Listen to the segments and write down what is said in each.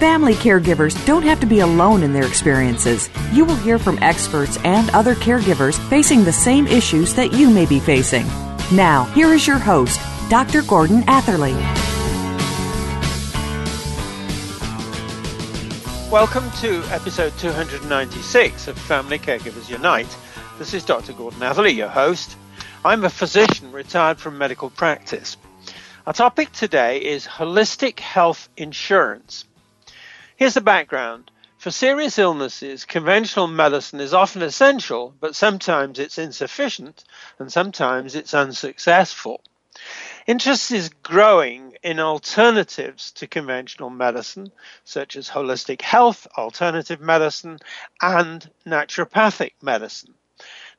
Family caregivers don't have to be alone in their experiences. You will hear from experts and other caregivers facing the same issues that you may be facing. Now, here is your host, Dr. Gordon Atherley. Welcome to episode 296 of Family Caregivers Unite. This is Dr. Gordon Atherley, your host. I'm a physician retired from medical practice. Our topic today is holistic health insurance. Here's the background. For serious illnesses, conventional medicine is often essential, but sometimes it's insufficient and sometimes it's unsuccessful. Interest is growing in alternatives to conventional medicine, such as holistic health, alternative medicine, and naturopathic medicine.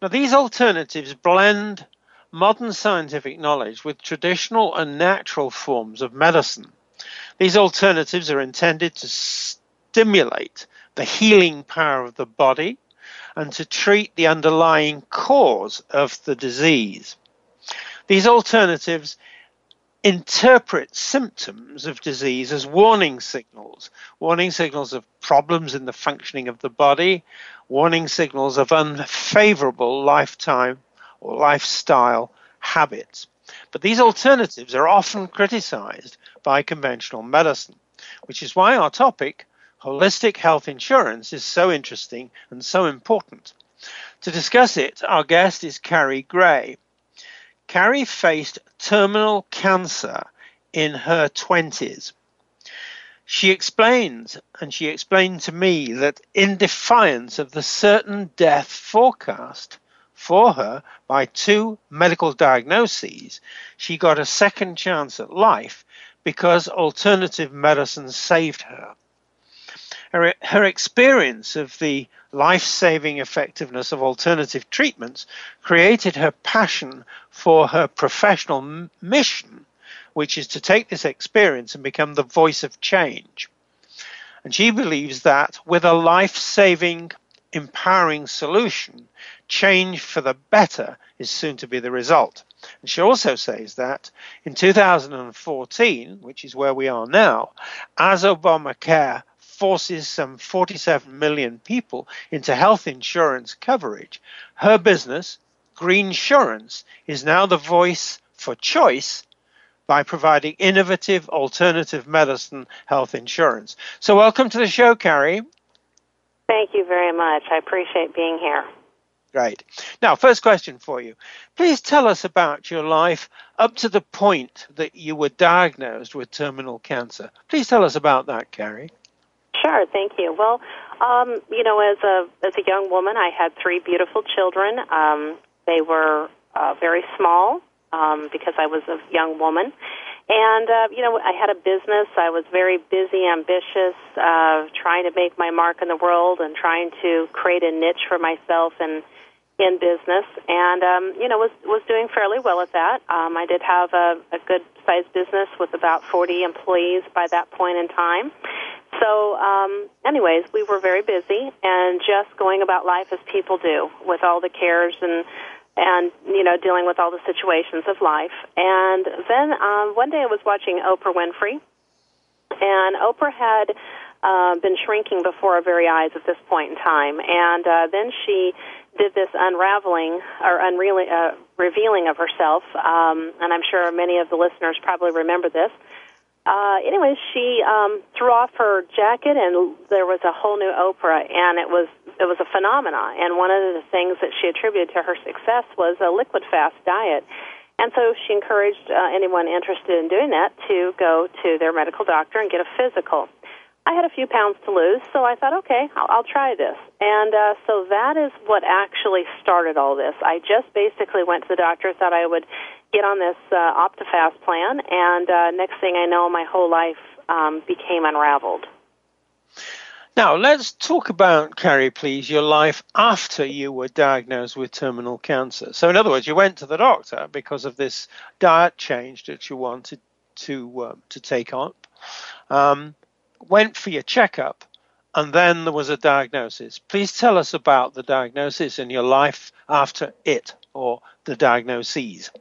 Now, these alternatives blend modern scientific knowledge with traditional and natural forms of medicine. These alternatives are intended to stimulate the healing power of the body and to treat the underlying cause of the disease. These alternatives interpret symptoms of disease as warning signals, warning signals of problems in the functioning of the body, warning signals of unfavorable lifetime or lifestyle habits. But these alternatives are often criticized by conventional medicine, which is why our topic, holistic health insurance, is so interesting and so important. To discuss it, our guest is Kari Gray. Kari faced terminal cancer in her 20s. She explains, and she explained to me that in defiance of the certain death forecast for her by two medical diagnoses, she got a second chance at life because alternative medicine saved her. Her, her experience of the life saving effectiveness of alternative treatments created her passion for her professional m- mission, which is to take this experience and become the voice of change. And she believes that with a life saving, empowering solution, change for the better is soon to be the result. And she also says that in 2014, which is where we are now, as Obamacare forces some 47 million people into health insurance coverage, her business, Green-Surance, is now the voice for choice by providing innovative alternative medicine health insurance. So, welcome to the show, Kari. Thank you very much. I appreciate being here. Great. Now, first question for you. Please tell us about your life up to the point that you were diagnosed with terminal cancer. Please tell us about that, Kari. Sure, thank you. Well, um, you know, as a as a young woman, I had three beautiful children. Um, they were uh, very small um, because I was a young woman, and uh, you know, I had a business. I was very busy, ambitious, uh, trying to make my mark in the world and trying to create a niche for myself and in business, and um, you know was was doing fairly well at that. Um, I did have a, a good sized business with about 40 employees by that point in time. So, um, anyways, we were very busy and just going about life as people do, with all the cares and and you know dealing with all the situations of life. And then um, one day I was watching Oprah Winfrey, and Oprah had uh, been shrinking before our very eyes at this point in time, and uh, then she did this unraveling or unreeling, uh, revealing of herself, um, and I'm sure many of the listeners probably remember this. Uh, anyways, she um, threw off her jacket, and there was a whole new Oprah, and it was it was a phenomenon. And one of the things that she attributed to her success was a liquid fast diet. And so she encouraged uh, anyone interested in doing that to go to their medical doctor and get a physical. I had a few pounds to lose, so I thought, okay, I'll, I'll try this. And uh, so that is what actually started all this. I just basically went to the doctor, thought I would get on this uh, OptiFast plan, and uh, next thing I know, my whole life um, became unraveled. Now, let's talk about, Kari, please, your life after you were diagnosed with terminal cancer. So, in other words, you went to the doctor because of this diet change that you wanted to uh, to take on. Um, went for your checkup, and then there was a diagnosis. Please tell us about the diagnosis and your life after it or the diagnoses.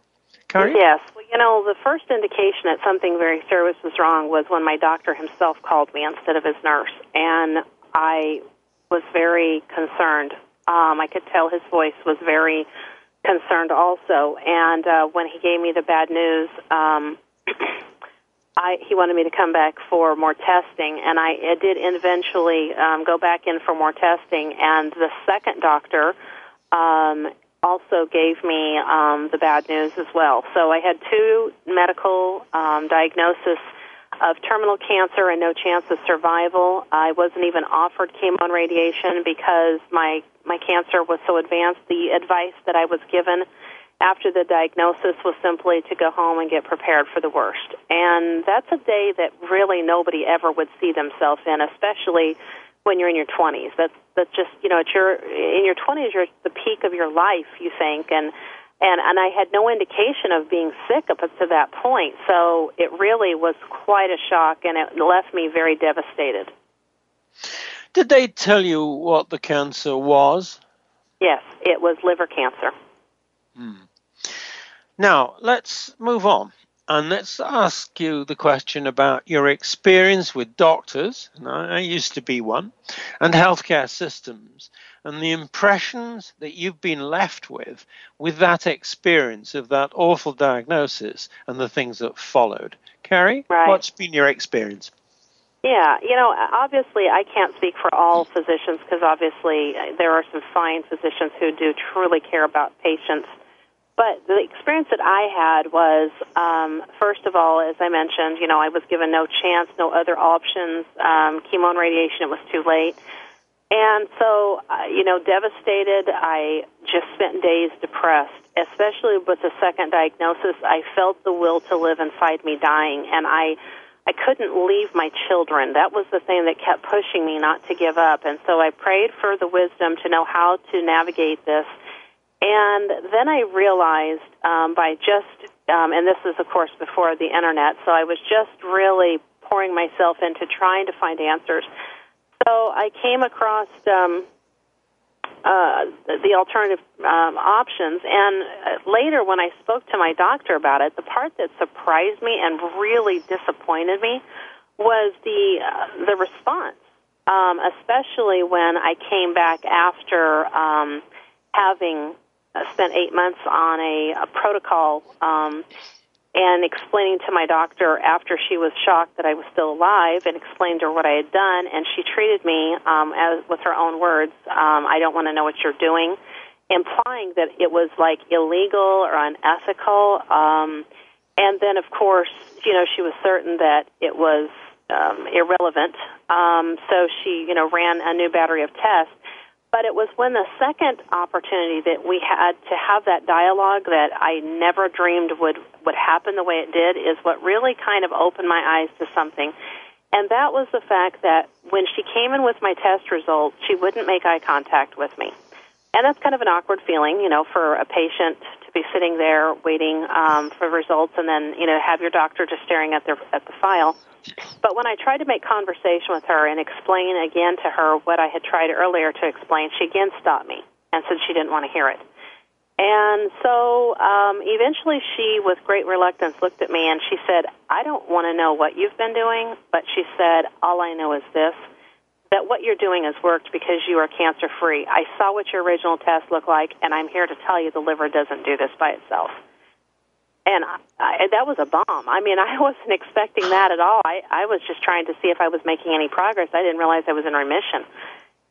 Kari? Yes. Well, you know, the first indication that something very serious was wrong was when my doctor himself called me instead of his nurse, and I was very concerned. Um, I could tell his voice was very concerned also. And uh, when he gave me the bad news, um, I, he wanted me to come back for more testing, and I, I did eventually um, go back in for more testing. And the second doctor um, also gave me um, the bad news as well. So I had two medical um, diagnoses of terminal cancer and no chance of survival. I wasn't even offered chemo and radiation because my my cancer was so advanced. The advice that I was given after the diagnosis was simply to go home and get prepared for the worst. And that's a day that really nobody ever would see themselves in, especially when you're in your 20s. That's that's just you know, it's your in your 20s, you're at the peak of your life, you think, and and and I had no indication of being sick up to that point. So it really was quite a shock, and it left me very devastated. Did they tell you what the cancer was? Yes, it was liver cancer. Hmm. Now, let's move on and let's ask you the question about your experience with doctors, and I used to be one, and healthcare systems, and the impressions that you've been left with with that experience of that awful diagnosis and the things that followed. Kari, right. what's been your experience? Yeah, you know, obviously I can't speak for all physicians because obviously there are some fine physicians who do truly care about patients but the experience that I had was, um, first of all, as I mentioned, you know, I was given no chance, no other options. Um, chemo and radiation, it was too late. And so, uh, you know, devastated. I just spent days depressed, especially with the second diagnosis. I felt the will to live inside me dying, and I, I couldn't leave my children. That was the thing that kept pushing me not to give up. And so I prayed for the wisdom to know how to navigate this and then I realized um, by just, um, and this is of course before the internet, so I was just really pouring myself into trying to find answers. So I came across um, uh, the alternative um, options, and uh, later when I spoke to my doctor about it, the part that surprised me and really disappointed me was the uh, the response, um, especially when I came back after um, having spent eight months on a, a protocol um, and explaining to my doctor after she was shocked that I was still alive and explained to her what I had done. And she treated me um, as, with her own words, um, I don't want to know what you're doing, implying that it was like illegal or unethical. Um, and then, of course, you know, she was certain that it was um, irrelevant. Um, so she, you know, ran a new battery of tests but it was when the second opportunity that we had to have that dialogue that I never dreamed would would happen the way it did is what really kind of opened my eyes to something. And that was the fact that when she came in with my test results, she wouldn't make eye contact with me. And that's kind of an awkward feeling, you know, for a patient to be sitting there waiting um, for results and then, you know, have your doctor just staring at their at the file. But when I tried to make conversation with her and explain again to her what I had tried earlier to explain, she again stopped me and said she didn't want to hear it. And so um, eventually she, with great reluctance, looked at me and she said, I don't want to know what you've been doing, but she said, all I know is this that what you're doing has worked because you are cancer free. I saw what your original test looked like, and I'm here to tell you the liver doesn't do this by itself and I, I, that was a bomb. I mean, I wasn't expecting that at all. I, I was just trying to see if I was making any progress. I didn't realize I was in remission.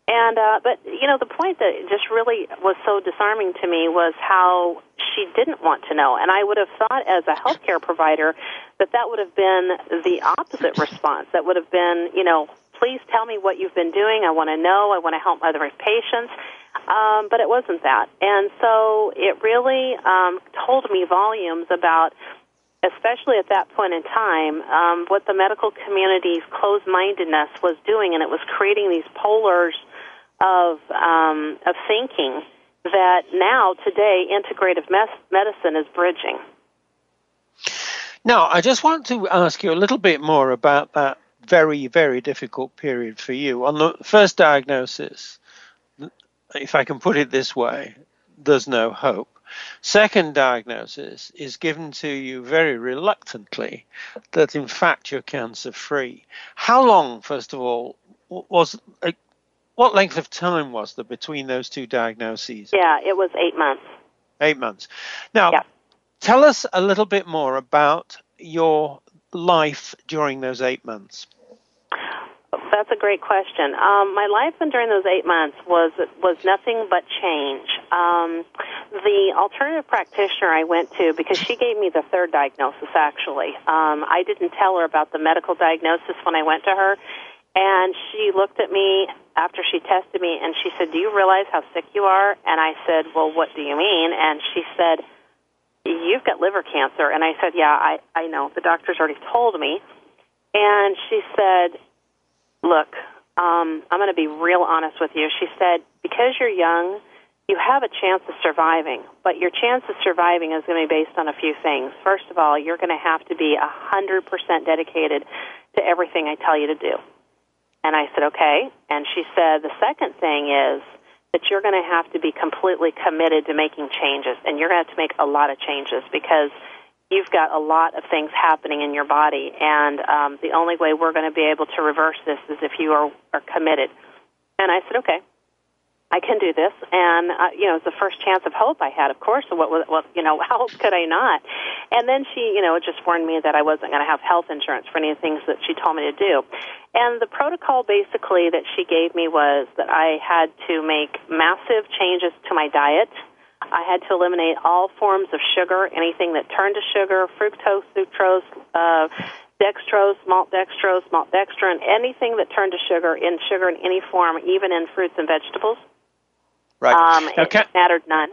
And uh, but you know the point that just really was so disarming to me was how she didn't want to know, and I would have thought as a healthcare provider that that would have been the opposite response. That would have been, you know, please tell me what you've been doing. I want to know. I want to help other patients. Um, but it wasn't that, and so it really um, told me volumes about especially at that point in time, um, what the medical community's closed mindedness was doing, and it was creating these polars of um, of thinking that now today integrative mes- medicine is bridging. Now, I just want to ask you a little bit more about that very very difficult period for you on the first diagnosis. If I can put it this way, there's no hope. Second diagnosis is given to you very reluctantly that in fact you're cancer free. How long, first of all, was uh, what length of time was there between those two diagnoses? Yeah, it was eight months. Eight months. Now, yeah. tell us a little bit more about your life during those eight months. That's a great question. Um, my life during those eight months was was nothing but change. Um, the alternative practitioner I went to because she gave me the third diagnosis. Actually, um, I didn't tell her about the medical diagnosis when I went to her, and she looked at me after she tested me and she said, "Do you realize how sick you are?" And I said, "Well, what do you mean?" And she said, "You've got liver cancer." And I said, "Yeah, I I know. The doctor's already told me." And she said, "Look, um, I'm going to be real honest with you." She said, "Because you're young." You have a chance of surviving, but your chance of surviving is going to be based on a few things. First of all, you're going to have to be 100% dedicated to everything I tell you to do. And I said, okay. And she said, the second thing is that you're going to have to be completely committed to making changes. And you're going to have to make a lot of changes because you've got a lot of things happening in your body. And um, the only way we're going to be able to reverse this is if you are, are committed. And I said, okay. I can do this, and uh, you know, it's the first chance of hope I had. Of course, what was, what, you know, how could I not? And then she, you know, just warned me that I wasn't going to have health insurance for any of the things that she told me to do. And the protocol basically that she gave me was that I had to make massive changes to my diet. I had to eliminate all forms of sugar, anything that turned to sugar, fructose, sucrose, uh, dextrose, malt dextrose, maltodextrin, anything that turned to sugar in sugar in any form, even in fruits and vegetables. Right. Um, now, it mattered none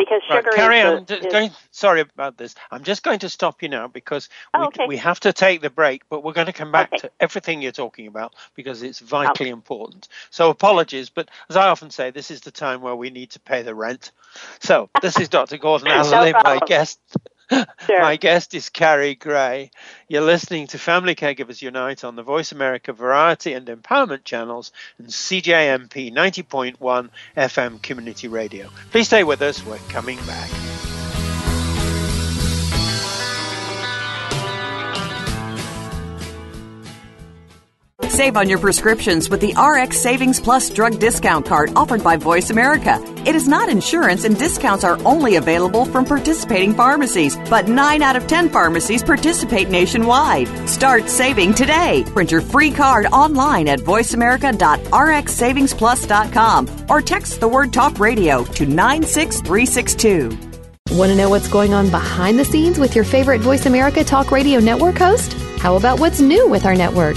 because sugar right, carry on. The, is going, sorry about this. I'm just going to stop you now because oh, we, okay. we have to take the break, but we're going to come back okay. to everything you're talking about because it's vitally oh. important. So apologies, but as I often say, this is the time where we need to pay the rent. So this is Dr. Gordon Atherley, no my guest. Sure. My guest is Kari Gray. You're listening to Family Caregivers Unite on the Voice America Variety and Empowerment channels and CJMP 90.1 FM Community Radio. Please stay with us. We're coming back. Save on your prescriptions with the RX Savings Plus drug discount card offered by Voice America. It is not insurance and discounts are only available from participating pharmacies, but 9 out of 10 pharmacies participate nationwide. Start saving today. Print your free card online at voiceamerica.rxsavingsplus.com or text the word talk radio to 96362. Want to know what's going on behind the scenes with your favorite Voice America Talk Radio Network host? How about what's new with our network?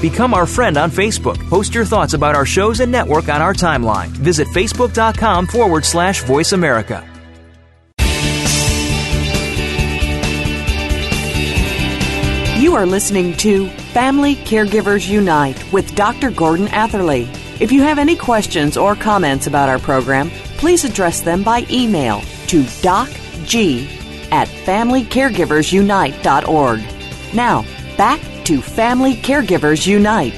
Become our friend on Facebook. Post your thoughts about our shows and network on our timeline. Visit facebook.com forward slash voice America. You are listening to Family Caregivers Unite with Dr. Gordon Atherley. If you have any questions or comments about our program, please address them by email to docg at familycaregiversunite.org. Now, back to Family Caregivers Unite.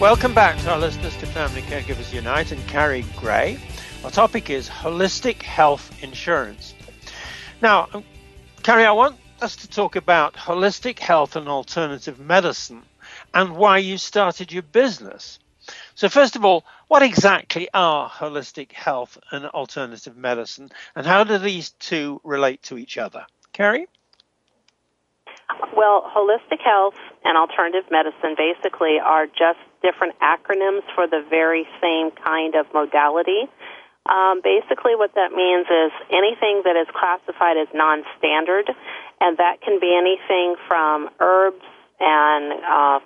Welcome back to our listeners to Family Caregivers Unite and Kari Gray. Our topic is holistic health insurance. Now, um, Kari, I want us to talk about holistic health and alternative medicine and why you started your business. So, first of all, what exactly are holistic health and alternative medicine, and how do these two relate to each other? Kari? Well, holistic health and alternative medicine basically are just different acronyms for the very same kind of modality. Um, basically, what that means is anything that is classified as non standard, and that can be anything from herbs and, uh,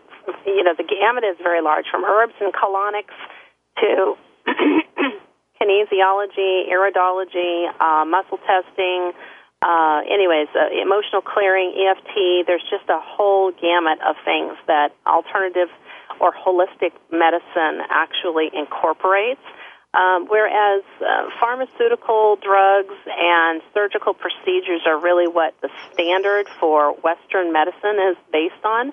you know, the gamut is very large, from herbs and colonics to kinesiology, iridology, uh, muscle testing, uh, anyways, uh, emotional clearing, EFT, there's just a whole gamut of things that alternative or holistic medicine actually incorporates. Um, whereas uh, pharmaceutical drugs and surgical procedures are really what the standard for Western medicine is based on.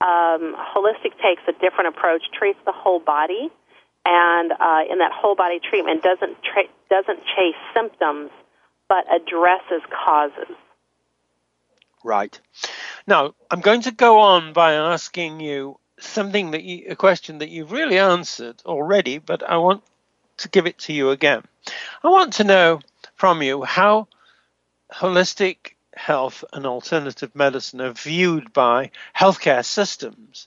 Um, holistic takes a different approach, treats the whole body, and uh, in that whole body treatment doesn't tra- doesn't chase symptoms but addresses causes. Right. Now, I'm going to go on by asking you something that you, a question that you've really answered already, but I want to give it to you again. I want to know from you how holistic health and alternative medicine are viewed by healthcare systems.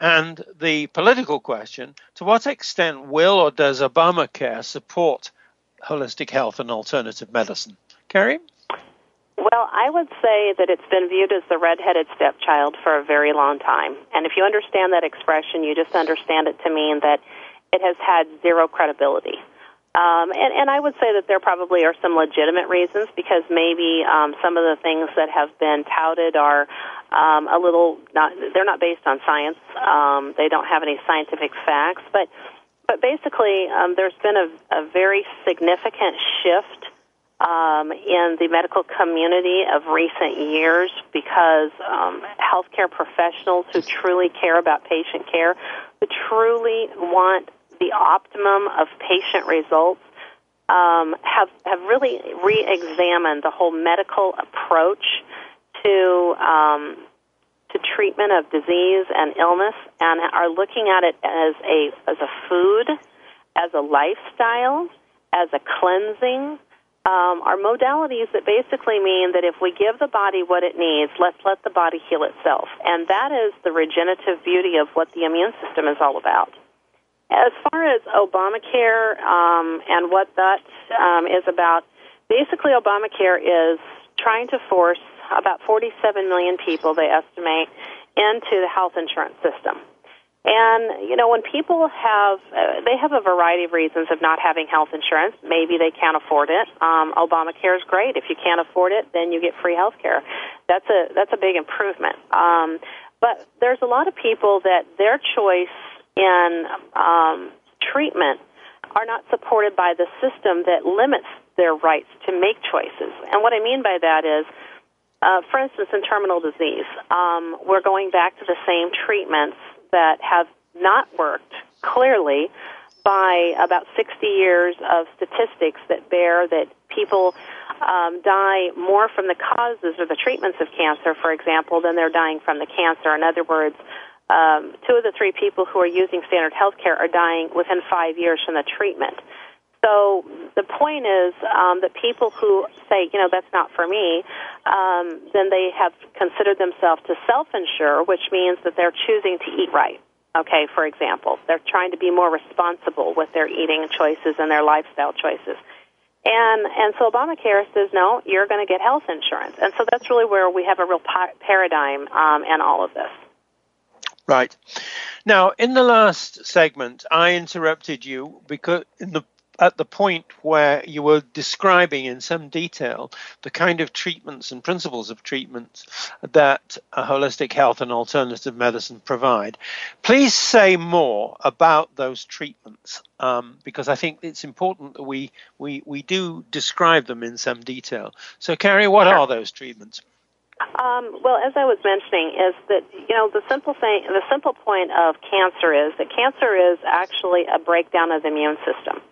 And the political question to what extent will or does Obamacare support holistic health and alternative medicine. Kari? Well, I would say that it's been viewed as the redheaded stepchild for a very long time. And if you understand that expression, you just understand it to mean that it has had zero credibility. Um, and, and I would say that there probably are some legitimate reasons because maybe um, some of the things that have been touted are um, a little not, they're not based on science. Um, they don't have any scientific facts. But but basically, um, there's been a, a very significant shift um, in the medical community of recent years because um, healthcare professionals who truly care about patient care, who truly want the optimum of patient results, um, have have really re-examined the whole medical approach to um, to treatment of disease and illness and are looking at it as a as a food, as a lifestyle, as a cleansing. Um, are modalities that basically mean that if we give the body what it needs, let's let the body heal itself. And that is the regenerative beauty of what the immune system is all about. As far as Obamacare um, and what that um, is about, basically Obamacare is trying to force about 47 million people, they estimate, into the health insurance system. And you know, when people have, uh, they have a variety of reasons of not having health insurance. Maybe they can't afford it. Um, Obamacare is great. If you can't afford it, then you get free health care. That's a that's a big improvement. Um, but there's a lot of people that their choice in um, treatment are not supported by the system that limits their rights to make choices. And what I mean by that is uh, for instance, in terminal disease, um, we're going back to the same treatments that have not worked clearly by about 60 years of statistics that bear that people um, die more from the causes or the treatments of cancer, for example, than they're dying from the cancer. In other words, um, two of the three people who are using standard health care are dying within five years from the treatment. So the point is um, that people who say, you know, that's not for me, um, then they have considered themselves to self-insure, which means that they're choosing to eat right. Okay, for example, they're trying to be more responsible with their eating choices and their lifestyle choices. And and so Obamacare says no, you're going to get health insurance, and so that's really where we have a real pa- paradigm um, in all of this. Right. Now, in the last segment, I interrupted you because in the at the point where you were describing in some detail the kind of treatments and principles of treatments that holistic health and alternative medicine provide. Please say more about those treatments um, because I think it's important that we, we, we do describe them in some detail. So, Kari, what are those treatments? Um, well, as I was mentioning, is that you know the simple thing, the simple point of cancer is that cancer is actually a breakdown of the immune system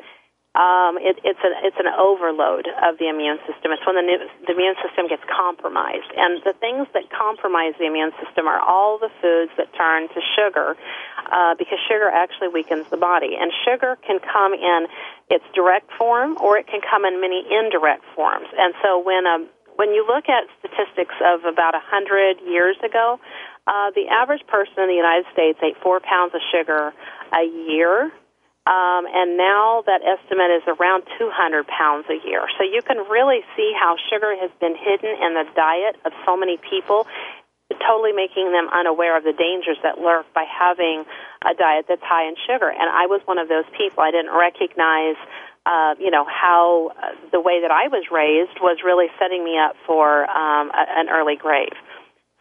um, it, it's an it's an overload of the immune system. It's when the, the immune system gets compromised, and the things that compromise the immune system are all the foods that turn to sugar, uh, because sugar actually weakens the body, and sugar can come in its direct form or it can come in many indirect forms. And so when um, when you look at statistics of about a hundred years ago, uh, the average person in the United States ate four pounds of sugar a year um, and now that estimate is around 200 pounds a year. So you can really see how sugar has been hidden in the diet of so many people, totally making them unaware of the dangers that lurk by having a diet that's high in sugar. And I was one of those people. I didn't recognize, uh, you know, how uh, the way that I was raised was really setting me up for um, a, an early grave.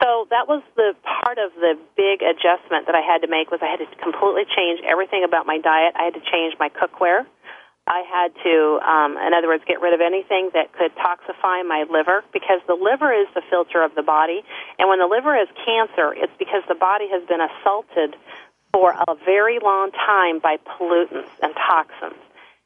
So that was the part of the big adjustment that I had to make was I had to completely change everything about my diet. I had to change my cookware. I had to, um, in other words, get rid of anything that could toxify my liver because the liver is the filter of the body. And when the liver has cancer, it's because the body has been assaulted for a very long time by pollutants and toxins.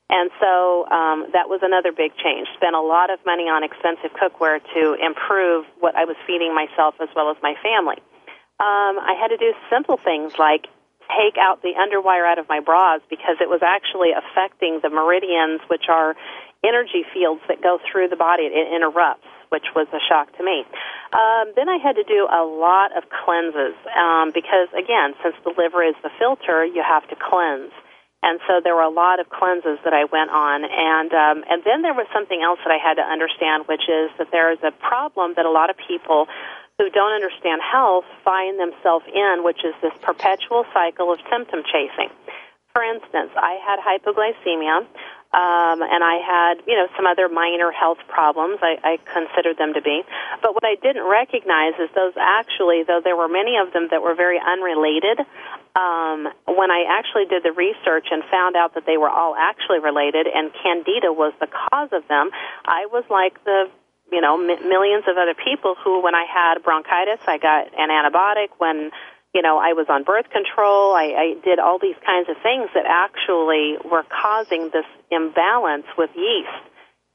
And so um, that was another big change. Spent a lot of money on expensive cookware to improve what I was feeding myself as well as my family. Um, I had to do simple things like take out the underwire out of my bras because it was actually affecting the meridians, which are energy fields that go through the body. It interrupts, which was a shock to me. Um, then I had to do a lot of cleanses um, because, again, since the liver is the filter, you have to cleanse. And so there were a lot of cleanses that I went on, and um, and then there was something else that I had to understand, which is that there is a problem that a lot of people who don't understand health find themselves in, which is this perpetual cycle of symptom chasing. For instance, I had hypoglycemia um, and I had, you know, some other minor health problems. I, I considered them to be, but what I didn't recognize is those actually, though there were many of them that were very unrelated. Um, when I actually did the research and found out that they were all actually related, and Candida was the cause of them, I was like the you know m- millions of other people who, when I had bronchitis, I got an antibiotic. When you know, I was on birth control. I, I did all these kinds of things that actually were causing this imbalance with yeast.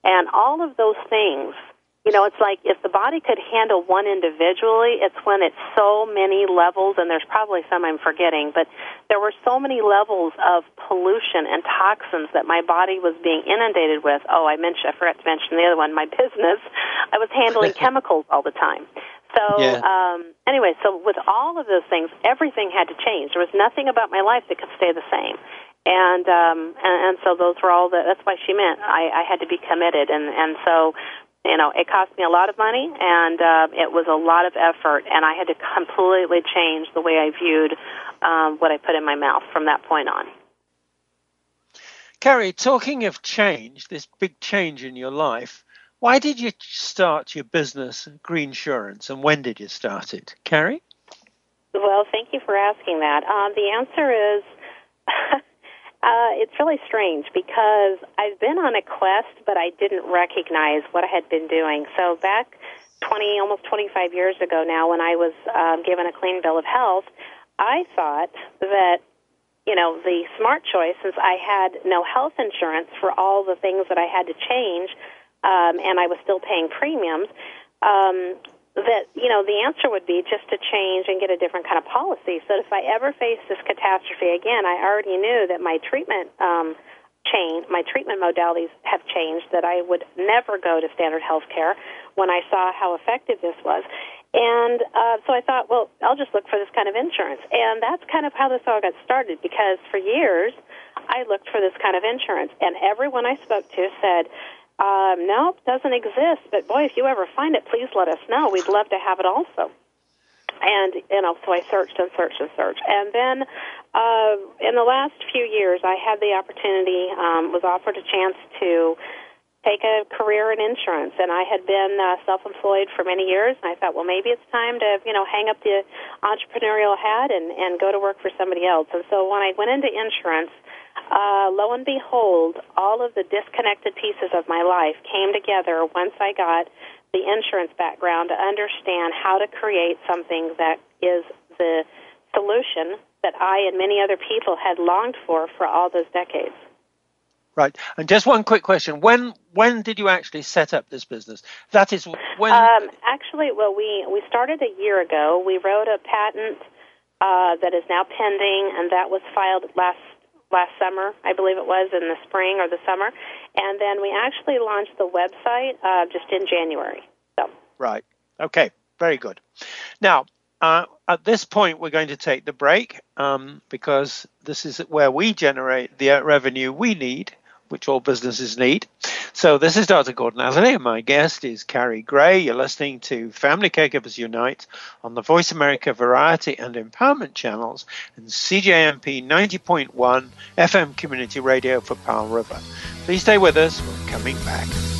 And all of those things, you know, it's like if the body could handle one individually, it's when it's so many levels, and there's probably some I'm forgetting, but there were so many levels of pollution and toxins that my body was being inundated with. Oh, I mentioned, I forgot to mention the other one, my business. I was handling chemicals all the time. So yeah. um, anyway, so with all of those things, everything had to change. There was nothing about my life that could stay the same. And um, and, and so those were all the. That's why she meant I, I had to be committed, and and so you know it cost me a lot of money, and uh, it was a lot of effort, and I had to completely change the way I viewed um, what I put in my mouth from that point on. Kari, talking of change, this big change in your life, why did you start your business, Green-Surance, and when did you start it? Kari? Well, thank you for asking that. Uh, the answer is uh, it's really strange because I've been on a quest, but I didn't recognize what I had been doing. So back 20, almost 25 years ago now, when I was um, given a clean bill of health, I thought that you know the smart choice, since I had no health insurance for all the things that I had to change um, and I was still paying premiums, um, that you know the answer would be just to change and get a different kind of policy. So if I ever face this catastrophe again, I already knew that my treatment um, change, my treatment modalities have changed. That I would never go to standard health care when I saw how effective this was. And uh, so I thought, well, I'll just look for this kind of insurance. And that's kind of how this all got started because for years I looked for this kind of insurance. And everyone I spoke to said, um, no, it doesn't exist. But boy, if you ever find it, please let us know. We'd love to have it also. And you know, so I searched and searched and searched, and then uh, in the last few years, I had the opportunity, um, was offered a chance to take a career in insurance, and I had been uh, self-employed for many years. And I thought, well, maybe it's time to, you know, hang up the entrepreneurial hat and and go to work for somebody else. And so when I went into insurance, uh, lo and behold, all of the disconnected pieces of my life came together once I got the insurance background to understand how to create something that is the solution that I and many other people had longed for for all those decades. Right. And just one quick question: when when did you actually set up this business? That is when. Um, actually, well, we we started a year ago. We wrote a patent uh, that is now pending, and that was filed last last summer, I believe it was in the spring or the summer, and then we actually launched the website uh, just in January. So. Right. Okay. Very good. Now, uh, at this point, we're going to take the break um, because this is where we generate the revenue we need, which all businesses need. So, this is Dr. Gordon Atherley, and my guest is Kari Gray. You're listening to Family Caregivers Unite on the Voice America Variety and Empowerment channels and CJMP 90.1 FM Community Radio for Powell River. Please stay with us. We're coming back.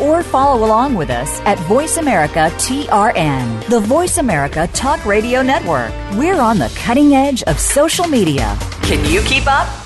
or follow along with us at Voice America TRN, the Voice America Talk Radio Network. We're on the cutting edge of social media. Can you keep up?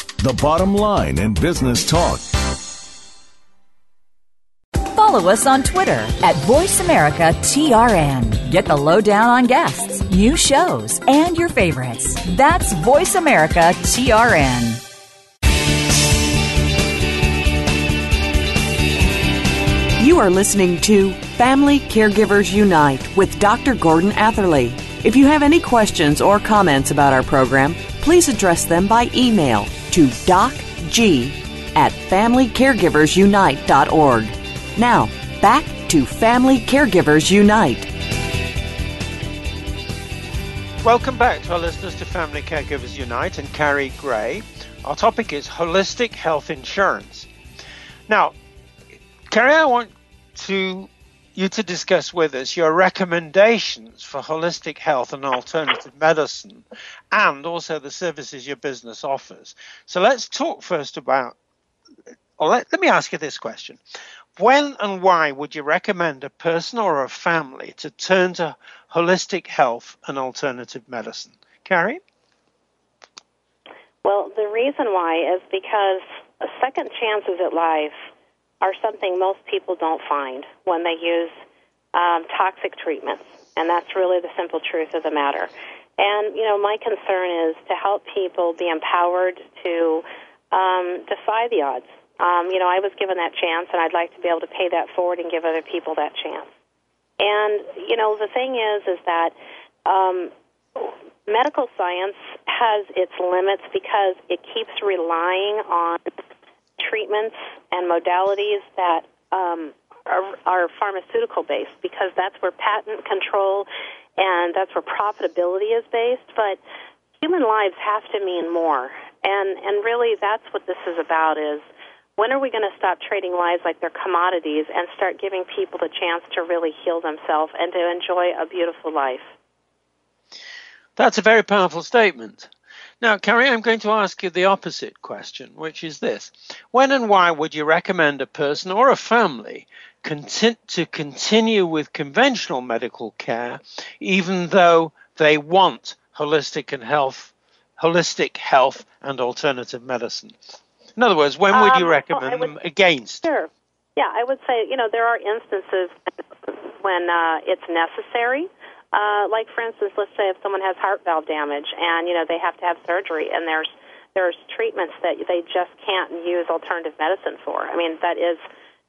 the bottom line in business talk. Follow us on Twitter at VoiceAmericaTRN. Get the lowdown on guests, new shows, and your favorites. That's VoiceAmericaTRN. You are listening to Family Caregivers Unite with Dr. Gordon Atherley. If you have any questions or comments about our program, please address them by email to docg at familycaregiversunite.org. Now, back to Family Caregivers Unite. Welcome back to our listeners to Family Caregivers Unite and Kari Gray. Our topic is holistic health insurance. Now, Kari, I want to you to discuss with us your recommendations for holistic health and alternative medicine and also the services your business offers. So let's talk first about, or let, let me ask you this question. When and why would you recommend a person or a family to turn to holistic health and alternative medicine? Kari? Well, the reason why is because second chances at life are something most people don't find when they use um, toxic treatments. And that's really the simple truth of the matter. And, you know, my concern is to help people be empowered to um, defy the odds. Um, you know, I was given that chance, and I'd like to be able to pay that forward and give other people that chance. And, you know, the thing is, is that um, medical science has its limits because it keeps relying on treatments and modalities that um, are, are pharmaceutical based because that's where patent control and that's where profitability is based. But human lives have to mean more, and and really that's what this is about. Is when are we going to stop trading lives like they're commodities and start giving people the chance to really heal themselves and to enjoy a beautiful life? That's a very powerful statement. Now, Kari, I'm going to ask you the opposite question, which is this When and why would you recommend a person or a family conti- to continue with conventional medical care, even though they want holistic and health, holistic health and alternative medicine? In other words, when would you Um, recommend well, would- them against? Sure. Yeah, I would say, you know, there are instances when uh, it's necessary. Uh, like, for instance, let's say if someone has heart valve damage and, you know, they have to have surgery and there's there's treatments that they just can't use alternative medicine for. I mean, that is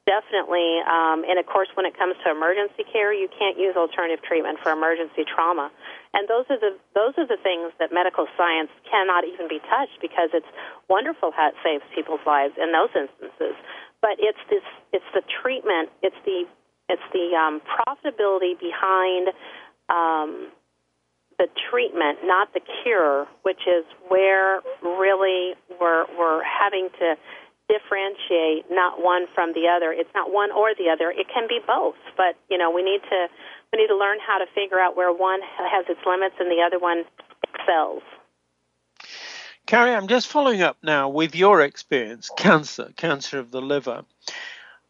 definitely, um, and of course, when it comes to emergency care, you can't use alternative treatment for emergency trauma. And those are the those are the things that medical science cannot even be touched because it's wonderful how it saves people's lives in those instances. But it's this it's the treatment, it's the it's the um, profitability behind um, the treatment, not the cure, which is where really we're we're having to differentiate not one from the other. It's not one or the other. It can be both, but you know we need to we need to learn how to figure out where one has its limits and the other one excels. Kari, I'm just following up now with your experience cancer, cancer of the liver.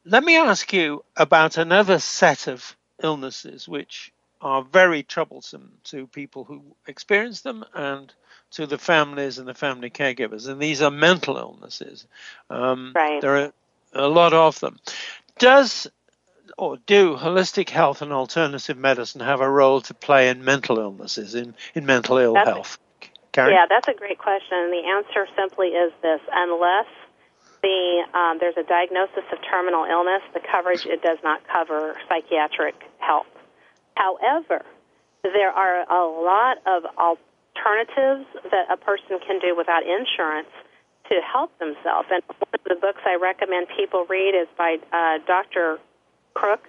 Let me ask you about another set of illnesses which are very troublesome to people who experience them and to the families and the family caregivers. And these are mental illnesses. Um, Right. There are a lot of them. Does or do holistic health and alternative medicine have a role to play in mental illnesses, in, in mental ill That's a- health? Yeah, that's a great question. And the answer simply is this: unless the um, there's a diagnosis of terminal illness, the coverage it does not cover psychiatric help. However, there are a lot of alternatives that a person can do without insurance to help themselves. And one of the books I recommend people read is by uh, Dr. Crook.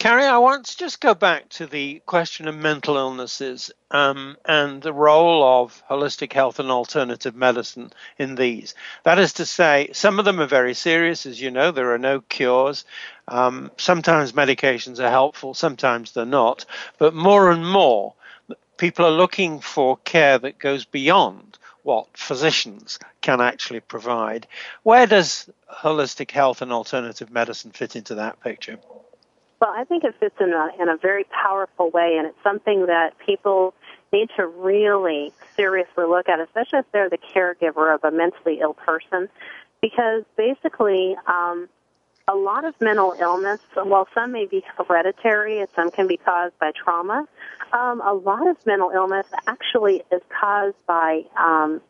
Kari, I want to just go back to the question of mental illnesses um, and the role of holistic health and alternative medicine in these. That is to say, some of them are very serious, as you know, there are no cures. Um, sometimes medications are helpful, sometimes they're not. But more and more, people are looking for care that goes beyond what physicians can actually provide. Where does holistic health and alternative medicine fit into that picture? Well, I think it fits in a in a very powerful way, and it's something that people need to really seriously look at, especially if they're the caregiver of a mentally ill person, because basically. Um, a lot of mental illness, while some may be hereditary and some can be caused by trauma, um, a lot of mental illness actually is caused by um,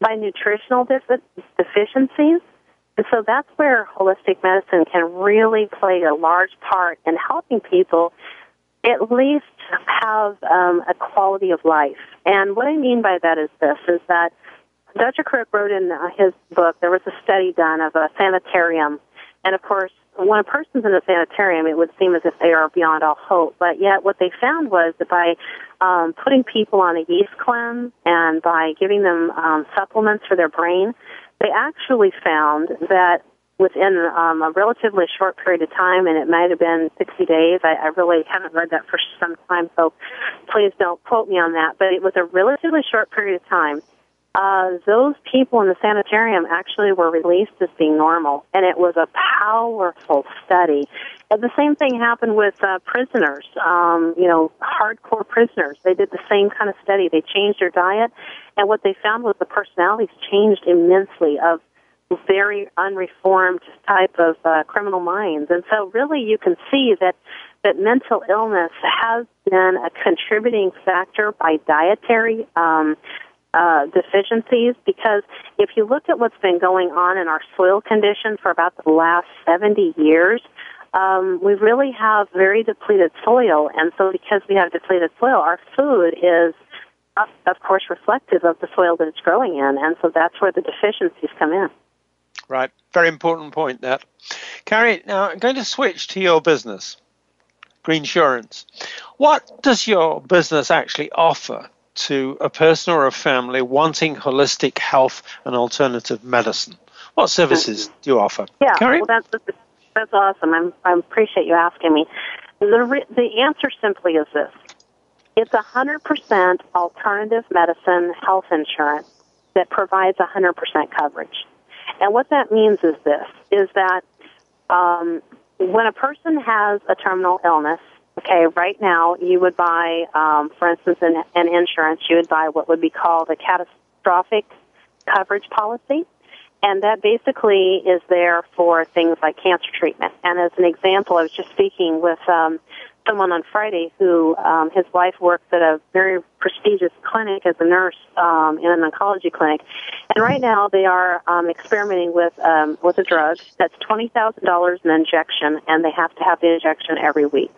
by nutritional defi- deficiencies. And so that's where holistic medicine can really play a large part in helping people at least have um, a quality of life. And what I mean by that is this, is that Dr. Crook wrote in uh, his book, there was a study done of a sanitarium. And of course, when a person's in a sanitarium, it would seem as if they are beyond all hope. But yet, what they found was that by um, putting people on a yeast cleanse and by giving them um, supplements for their brain, they actually found that within um, a relatively short period of time, and it might have been 60 days. I, I really haven't read that for some time, so please don't quote me on that. But it was a relatively short period of time. Uh, those people in the sanitarium actually were released as being normal, and it was a powerful study. And the same thing happened with uh, prisoners, um, you know, hardcore prisoners. They did the same kind of study. They changed their diet, and what they found was the personalities changed immensely of very unreformed type of uh, criminal minds. And so, really, you can see that that mental illness has been a contributing factor by dietary. Um, uh, deficiencies because if you look at what's been going on in our soil condition for about the last 70 years, um, we really have very depleted soil. And so because we have depleted soil, our food is, of course, reflective of the soil that it's growing in. And so that's where the deficiencies come in. Right. Very important point that. Kari, now I'm going to switch to your business, Green-Surance. What does your business actually offer to a person or a family wanting holistic health and alternative medicine? What services do you offer? Yeah, Kari? well, that's that's awesome. I'm, I appreciate you asking me. The re- the answer simply is this: It's 100% alternative medicine health insurance that provides 100% coverage. And what that means is this, is that um, when a person has a terminal illness, okay, right now you would buy, um, for instance, an, an insurance, you would buy what would be called a catastrophic coverage policy. And that basically is there for things like cancer treatment. And as an example, I was just speaking with um, someone on Friday who um, his wife works at a very prestigious clinic as a nurse um, in an oncology clinic, and right now they are um, experimenting with um, with a drug that's twenty thousand dollars an injection, and they have to have the injection every week.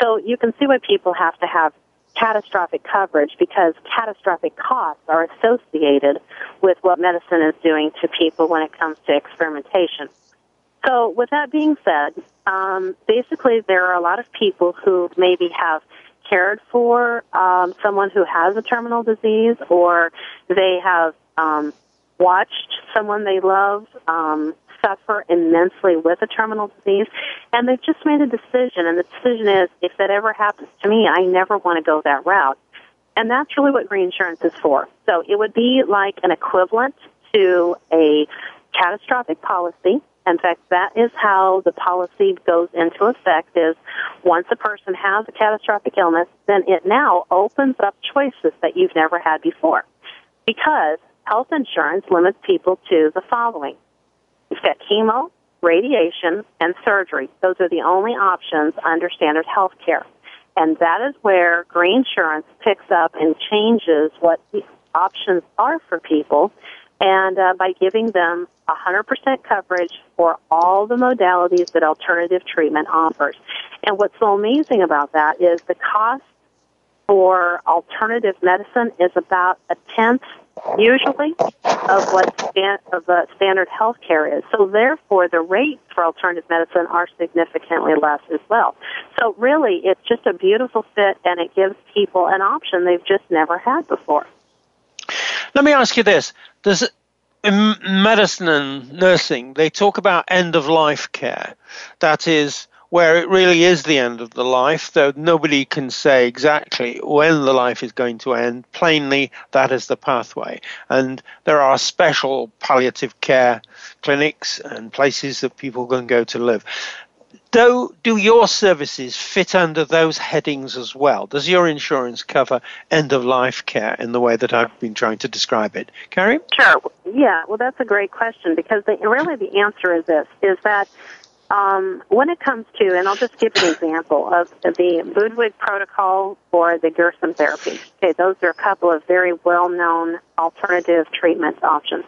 So you can see why people have to have catastrophic coverage because catastrophic costs are associated with what medicine is doing to people when it comes to experimentation. So, with that being said, um, basically there are a lot of people who maybe have cared for um, someone who has a terminal disease, or they have um, watched someone they love um, suffer immensely with a terminal disease, and they've just made a decision. And the decision is, if that ever happens to me, I never want to go that route. And that's really what Green-Surance is for. So it would be like an equivalent to a catastrophic policy in fact, that is how the policy goes into effect is once a person has a catastrophic illness, then it now opens up choices that you've never had before. Because health insurance limits people to the following. You've got chemo, radiation, and surgery. Those are the only options under standard health care. And that is where Green-Surance picks up and changes what the options are for people and uh, by giving them 100% coverage for all the modalities that alternative treatment offers. And what's so amazing about that is the cost for alternative medicine is about a tenth usually of what stan- of the standard health care is. So therefore the rates for alternative medicine are significantly less as well. So really it's just a beautiful fit and it gives people an option they've just never had before. Let me ask you this: Does in medicine and nursing they talk about end of life care? That is where it really is the end of the life, though nobody can say exactly when the life is going to end. Plainly, that is the pathway. And there are special palliative care clinics and places that people can go to live do, do your services fit under those headings as well? Does your insurance cover end of life care in the way that I've been trying to describe it? Kari? Sure. Yeah, well, that's a great question because the, really the answer is this, is that um, when it comes to, and I'll just give an example of the Budwig protocol or the Gerson therapy. Okay, those are a couple of very well-known alternative treatment options.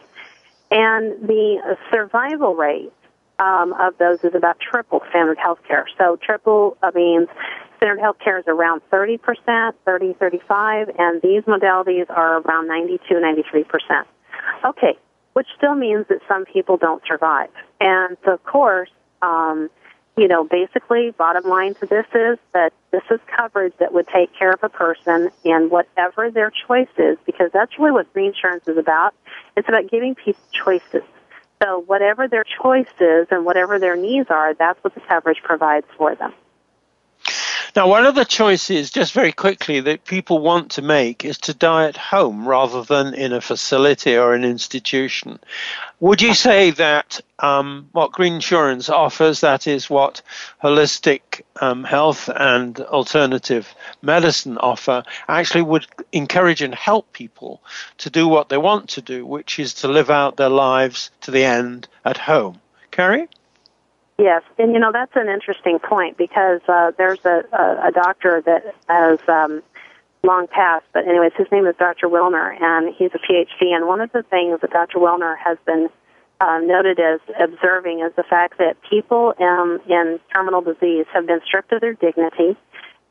And the survival rate um, of those is about triple standard health care. So triple uh, means standard health care is around 30%, 30, 35, and these modalities are around 92, 93%. Okay, which still means that some people don't survive. And of course, um, you know, basically, bottom line to this is that this is coverage that would take care of a person in whatever their choice is, because that's really what Green-Surance is about. It's about giving people choices. So whatever their choice is and whatever their needs are, that's what the coverage provides for them. Now, one of the choices, just very quickly, that people want to make is to die at home rather than in a facility or an institution. Would you say that um, what Green-Surance offers, that is what holistic um, health and alternative medicine offer, actually would encourage and help people to do what they want to do, which is to live out their lives to the end at home? Kari? Yes, and you know that's an interesting point because uh, there's a, a, a doctor that has um, long passed, but anyways, his name is Dr. Willner, and he's a PhD. And one of the things that Dr. Willner has been uh, noted as observing is the fact that people in, in terminal disease have been stripped of their dignity,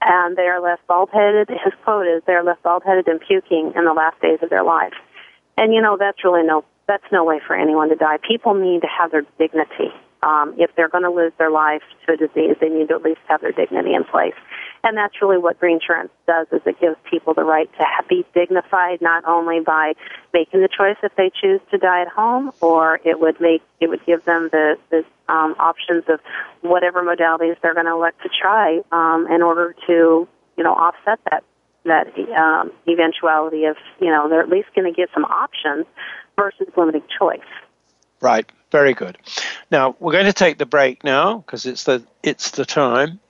and they are left bald-headed. His quote is, "They are left bald-headed and puking in the last days of their life." And you know that's really no that's no way for anyone to die. People need to have their dignity um, if they're going to lose their life to a disease, they need to at least have their dignity in place. And that's really what Green-Surance does is it gives people the right to be dignified not only by making the choice if they choose to die at home or it would make it would give them the, the um, options of whatever modalities they're going to elect to try um, in order to you know offset that that um, eventuality of you know they're at least going to get some options versus limited choice. Right. Very good. Now we're going to take the break now because it's the it's the time.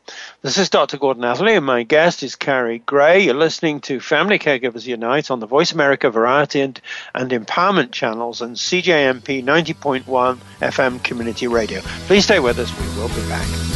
This is Dr. Gordon Atherley, and my guest is Kari Gray. You're listening to Family Caregivers Unite on the Voice America Variety and, and Empowerment channels and CJMP 90.1 FM Community Radio. Please stay with us. We will be back.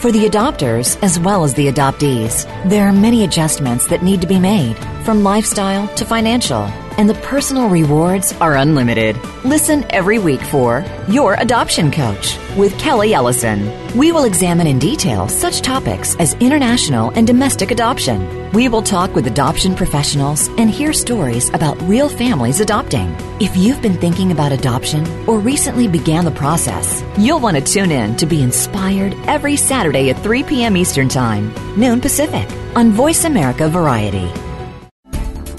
For the adopters as well as the adoptees, there are many adjustments that need to be made, from lifestyle to financial and the personal rewards are unlimited. Listen every week for Your Adoption Coach with Kelly Ellison. We will examine in detail such topics as international and domestic adoption. We will talk with adoption professionals and hear stories about real families adopting. If you've been thinking about adoption or recently began the process, you'll want to tune in to be inspired every Saturday at 3 p.m. Eastern Time, noon Pacific, on Voice America Variety.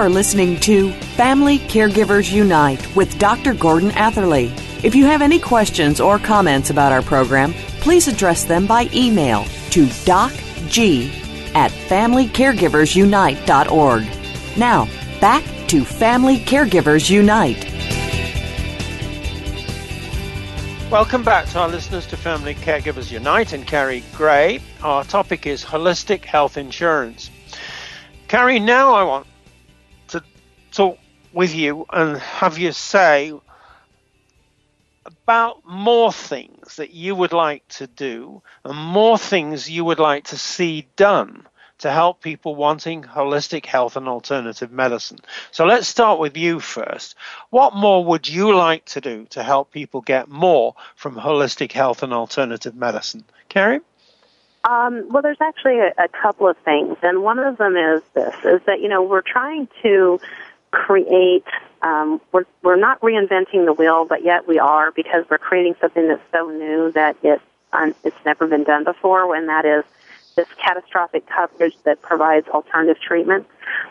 Are listening to Family Caregivers Unite with Dr. Gordon Atherley. If you have any questions or comments about our program, please address them by email to docg at familycaregiversunite.org. Now, back to Family Caregivers Unite. Welcome back to our listeners to Family Caregivers Unite and Kari Gray. Our topic is holistic health insurance. Kari, now I want talk with you and have you say about more things that you would like to do and more things you would like to see done to help people wanting holistic health and alternative medicine. So let's start with you first. What more would you like to do to help people get more from holistic health and alternative medicine? Kari? Um, well, there's actually a, a couple of things, and one of them is this: is that you know we're trying to create um, we're we're not reinventing the wheel, but yet we are because we're creating something that's so new that it's um, it's never been done before. When that is this catastrophic coverage that provides alternative treatment.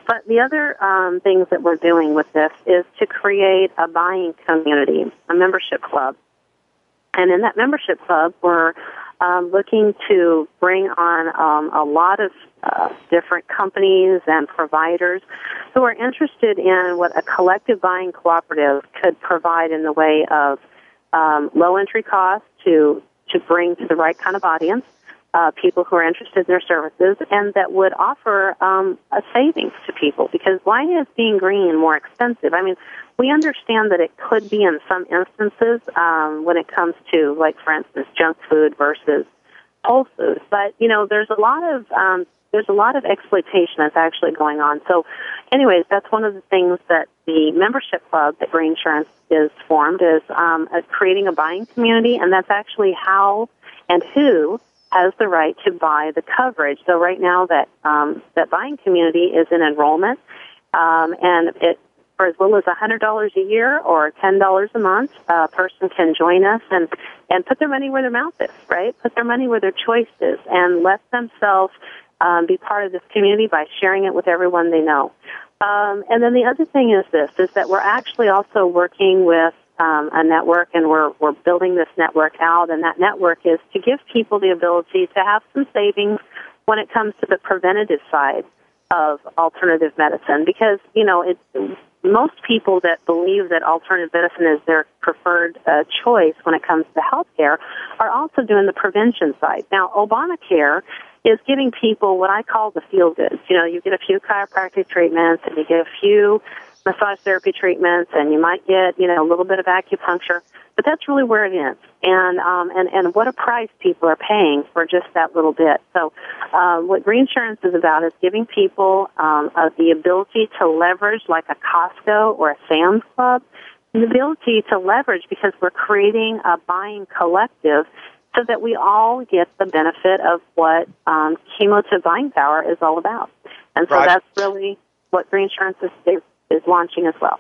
But the other um, things that we're doing with this is to create a buying community, a membership club, and in that membership club, we're um, looking to bring on um, a lot of uh, different companies and providers who are interested in what a collective buying cooperative could provide in the way of um, low entry costs to to bring to the right kind of audience, uh, people who are interested in their services, and that would offer um, a savings to people because why is being green more expensive? I mean, we understand that it could be in some instances um, when it comes to, like, for instance, junk food versus whole foods, But you know, there's a lot of um, there's a lot of exploitation that's actually going on. So, anyways, that's one of the things that the membership club that Green-Surance is formed is um, creating a buying community, and that's actually how and who has the right to buy the coverage. So right now, that um, that buying community is in enrollment, um, and it for as little as $100 a year or $10 a month, a person can join us and, and put their money where their mouth is, right? Put their money where their choice is and let themselves um, be part of this community by sharing it with everyone they know. Um, and then the other thing is this, is that we're actually also working with um, a network and we're, we're building this network out and that network is to give people the ability to have some savings when it comes to the preventative side of alternative medicine because, you know, it, most people that believe that alternative medicine is their preferred uh, choice when it comes to healthcare are also doing the prevention side. Now, Obamacare is giving people what I call the feel goods. You know, you get a few chiropractic treatments and you get a few massage therapy treatments, and you might get, you know, a little bit of acupuncture. But that's really where it ends. And, um, and, and what a price people are paying for just that little bit. So, uh, what reinsurance is about is giving people, um, uh, the ability to leverage like a Costco or a Sam's Club, the ability to leverage because we're creating a buying collective so that we all get the benefit of what um, cumulative buying power is all about. And so Right. that's really what reinsurance is, is, launching as well.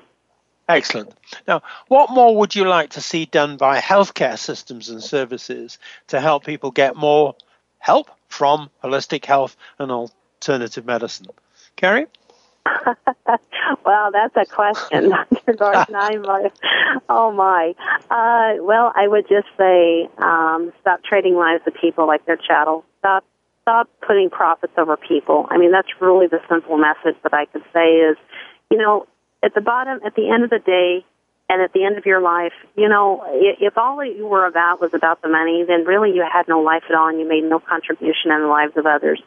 Excellent. Now, what more would you like to see done by healthcare systems and services to help people get more help from holistic health and alternative medicine? Kari? well, that's a question, Dr. Gordon. I'm like, oh my. Uh, well, I would just say, um, stop trading lives of people like they're chattel. Stop, stop putting profits over people. I mean, that's really the simple message that I could say is, you know, at the bottom, at the end of the day, and at the end of your life, you know, if all that you were about was about the money, then really you had no life at all, and you made no contribution in the lives of others.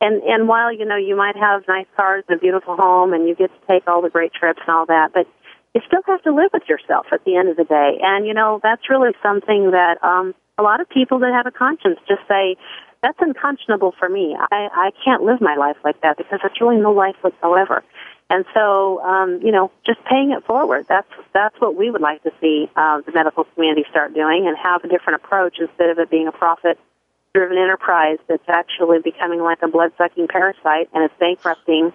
And and while you know you might have nice cars and a beautiful home, and you get to take all the great trips and all that, but you still have to live with yourself at the end of the day. And you know that's really something that um, a lot of people that have a conscience just say that's unconscionable for me. I I can't live my life like that because it's really no life whatsoever. And so, um, you know, just paying it forward. That's that's what we would like to see uh, the medical community start doing, and have a different approach instead of it being a profit-driven enterprise that's actually becoming like a blood-sucking parasite, and it's bankrupting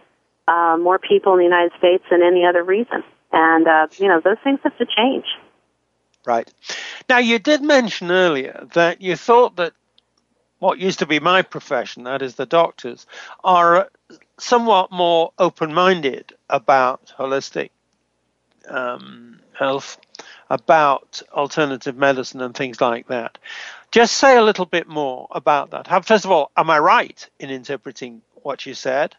uh, more people in the United States than any other reason. And uh, you know, those things have to change. Right. Now, you did mention earlier that you thought that what used to be my profession, that is the doctors, are somewhat more open minded about holistic um, health, about alternative medicine, and things like that. Just say a little bit more about that. First of all, am I right in interpreting what you said?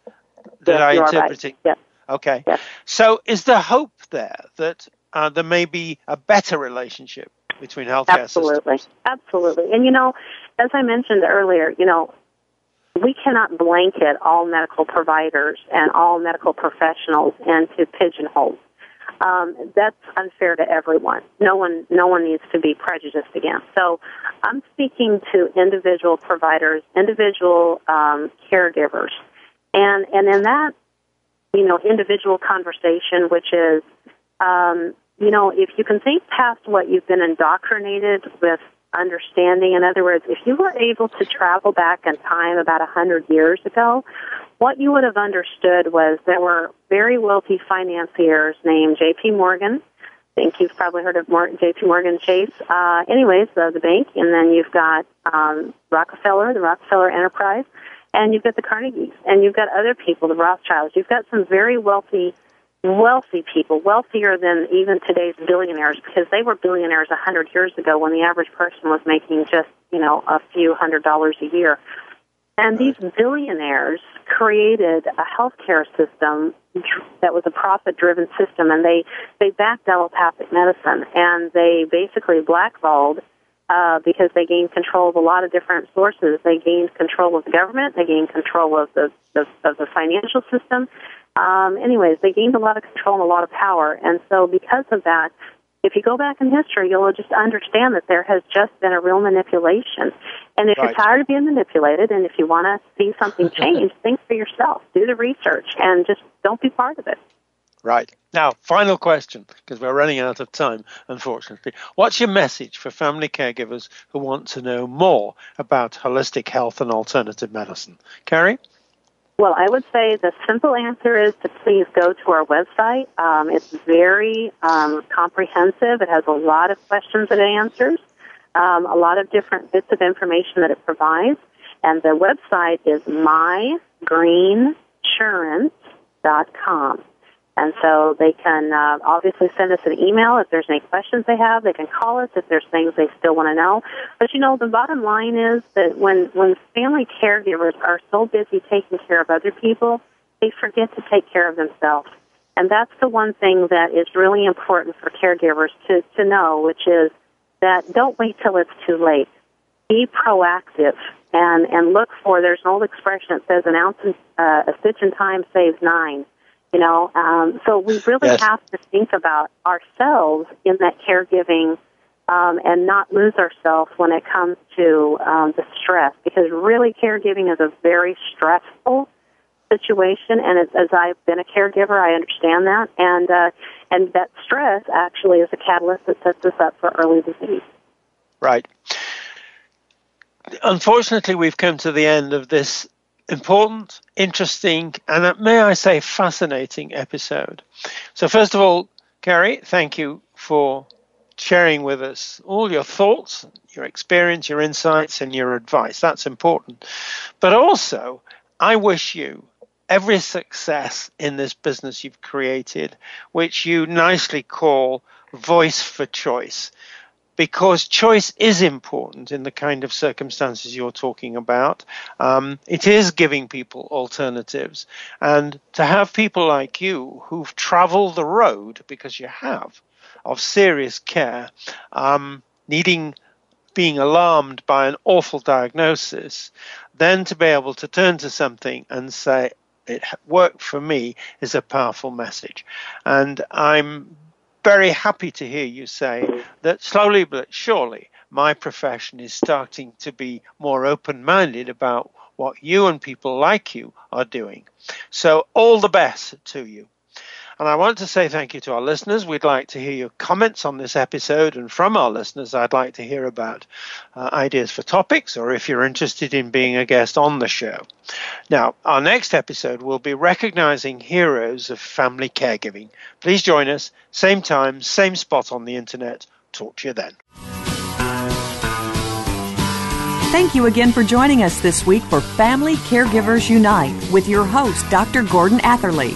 That Yes, I are right. Yes. Okay. Yes. So, is there hope there that uh, there may be a better relationship between healthcare Absolutely. systems? Absolutely. And you know, as I mentioned earlier, you know, we cannot blanket all medical providers and all medical professionals into pigeonholes. Um, that's unfair to everyone. No one, no one needs to be prejudiced against. So, I'm speaking to individual providers, individual um, caregivers, and and in that, you know, individual conversation, which is um, you know, if you can think past what you've been indoctrinated with understanding, in other words, if you were able to travel back in time about a hundred years ago, what you would have understood was there were very wealthy financiers named J.P. Morgan. I think you've probably heard of J.P. Morgan Chase. Uh, anyways, the, the bank, and then you've got um, Rockefeller, the Rockefeller Enterprise, and you've got the Carnegies, and you've got other people, the Rothschilds. You've got some very wealthy wealthy people, wealthier than even today's billionaires, because they were billionaires a hundred years ago when the average person was making just, you know, a few hundred dollars a year. And these billionaires created a healthcare system that was a profit-driven system, and they they backed allopathic medicine, and they basically blackballed uh, because they gained control of a lot of different sources. They gained control of the government. They gained control of the, the of the financial system. Um, anyways, they gained a lot of control and a lot of power, and so because of that, if you go back in history, you'll just understand that there has just been a real manipulation. And if Right. you're tired of being manipulated, and if you want to see something change, think for yourself. Do the research, and just don't be part of it. Right. Now, final question, because we're running out of time, unfortunately. What's your message for family caregivers who want to know more about holistic health and alternative medicine? Kari? Well, I would say the simple answer is to please go to our website. Um, it's very um, comprehensive. It has a lot of questions and answers, um, a lot of different bits of information that it provides. And the website is mygreensurance.com. And so they can uh, obviously send us an email if there's any questions they have. They can call us if there's things they still want to know. But you know, the bottom line is that when when family caregivers are so busy taking care of other people, they forget to take care of themselves. And that's the one thing that is really important for caregivers to to know, which is that don't wait till it's too late. Be proactive and and look for. There's an old expression that says an ounce, in, uh, a stitch in time saves nine You know, um, so we really Yes. have to think about ourselves in that caregiving um, and not lose ourselves when it comes to um, the stress because really caregiving is a very stressful situation and as, as I've been a caregiver I understand that and uh, and that stress actually is a catalyst that sets us up for early disease. Right. Unfortunately, we've come to the end of this important, interesting, and uh, may I say, fascinating episode. So, first of all, Kari, thank you for sharing with us all your thoughts, your experience, your insights, and your advice. That's important. But also, I wish you every success in this business you've created, which you nicely call voice for choice because choice is important in the kind of circumstances you're talking about. Um, it is giving people alternatives. And to have people like you who've traveled the road, because you have, of serious care, um, needing being alarmed by an awful diagnosis, then to be able to turn to something and say, it worked for me is a powerful message. And I'm very happy to hear you say that slowly but surely my profession is starting to be more open minded about what you and people like you are doing. So, all the best to you. And I want to say thank you to our listeners. We'd like to hear your comments on this episode. And from our listeners, I'd like to hear about uh, ideas for topics or if you're interested in being a guest on the show. Now, our next episode will be recognizing heroes of family caregiving. Please join us, same time, same spot on the internet. Talk to you then. Thank you again for joining us this week for Family Caregivers Unite with your host, Dr. Gordon Atherley.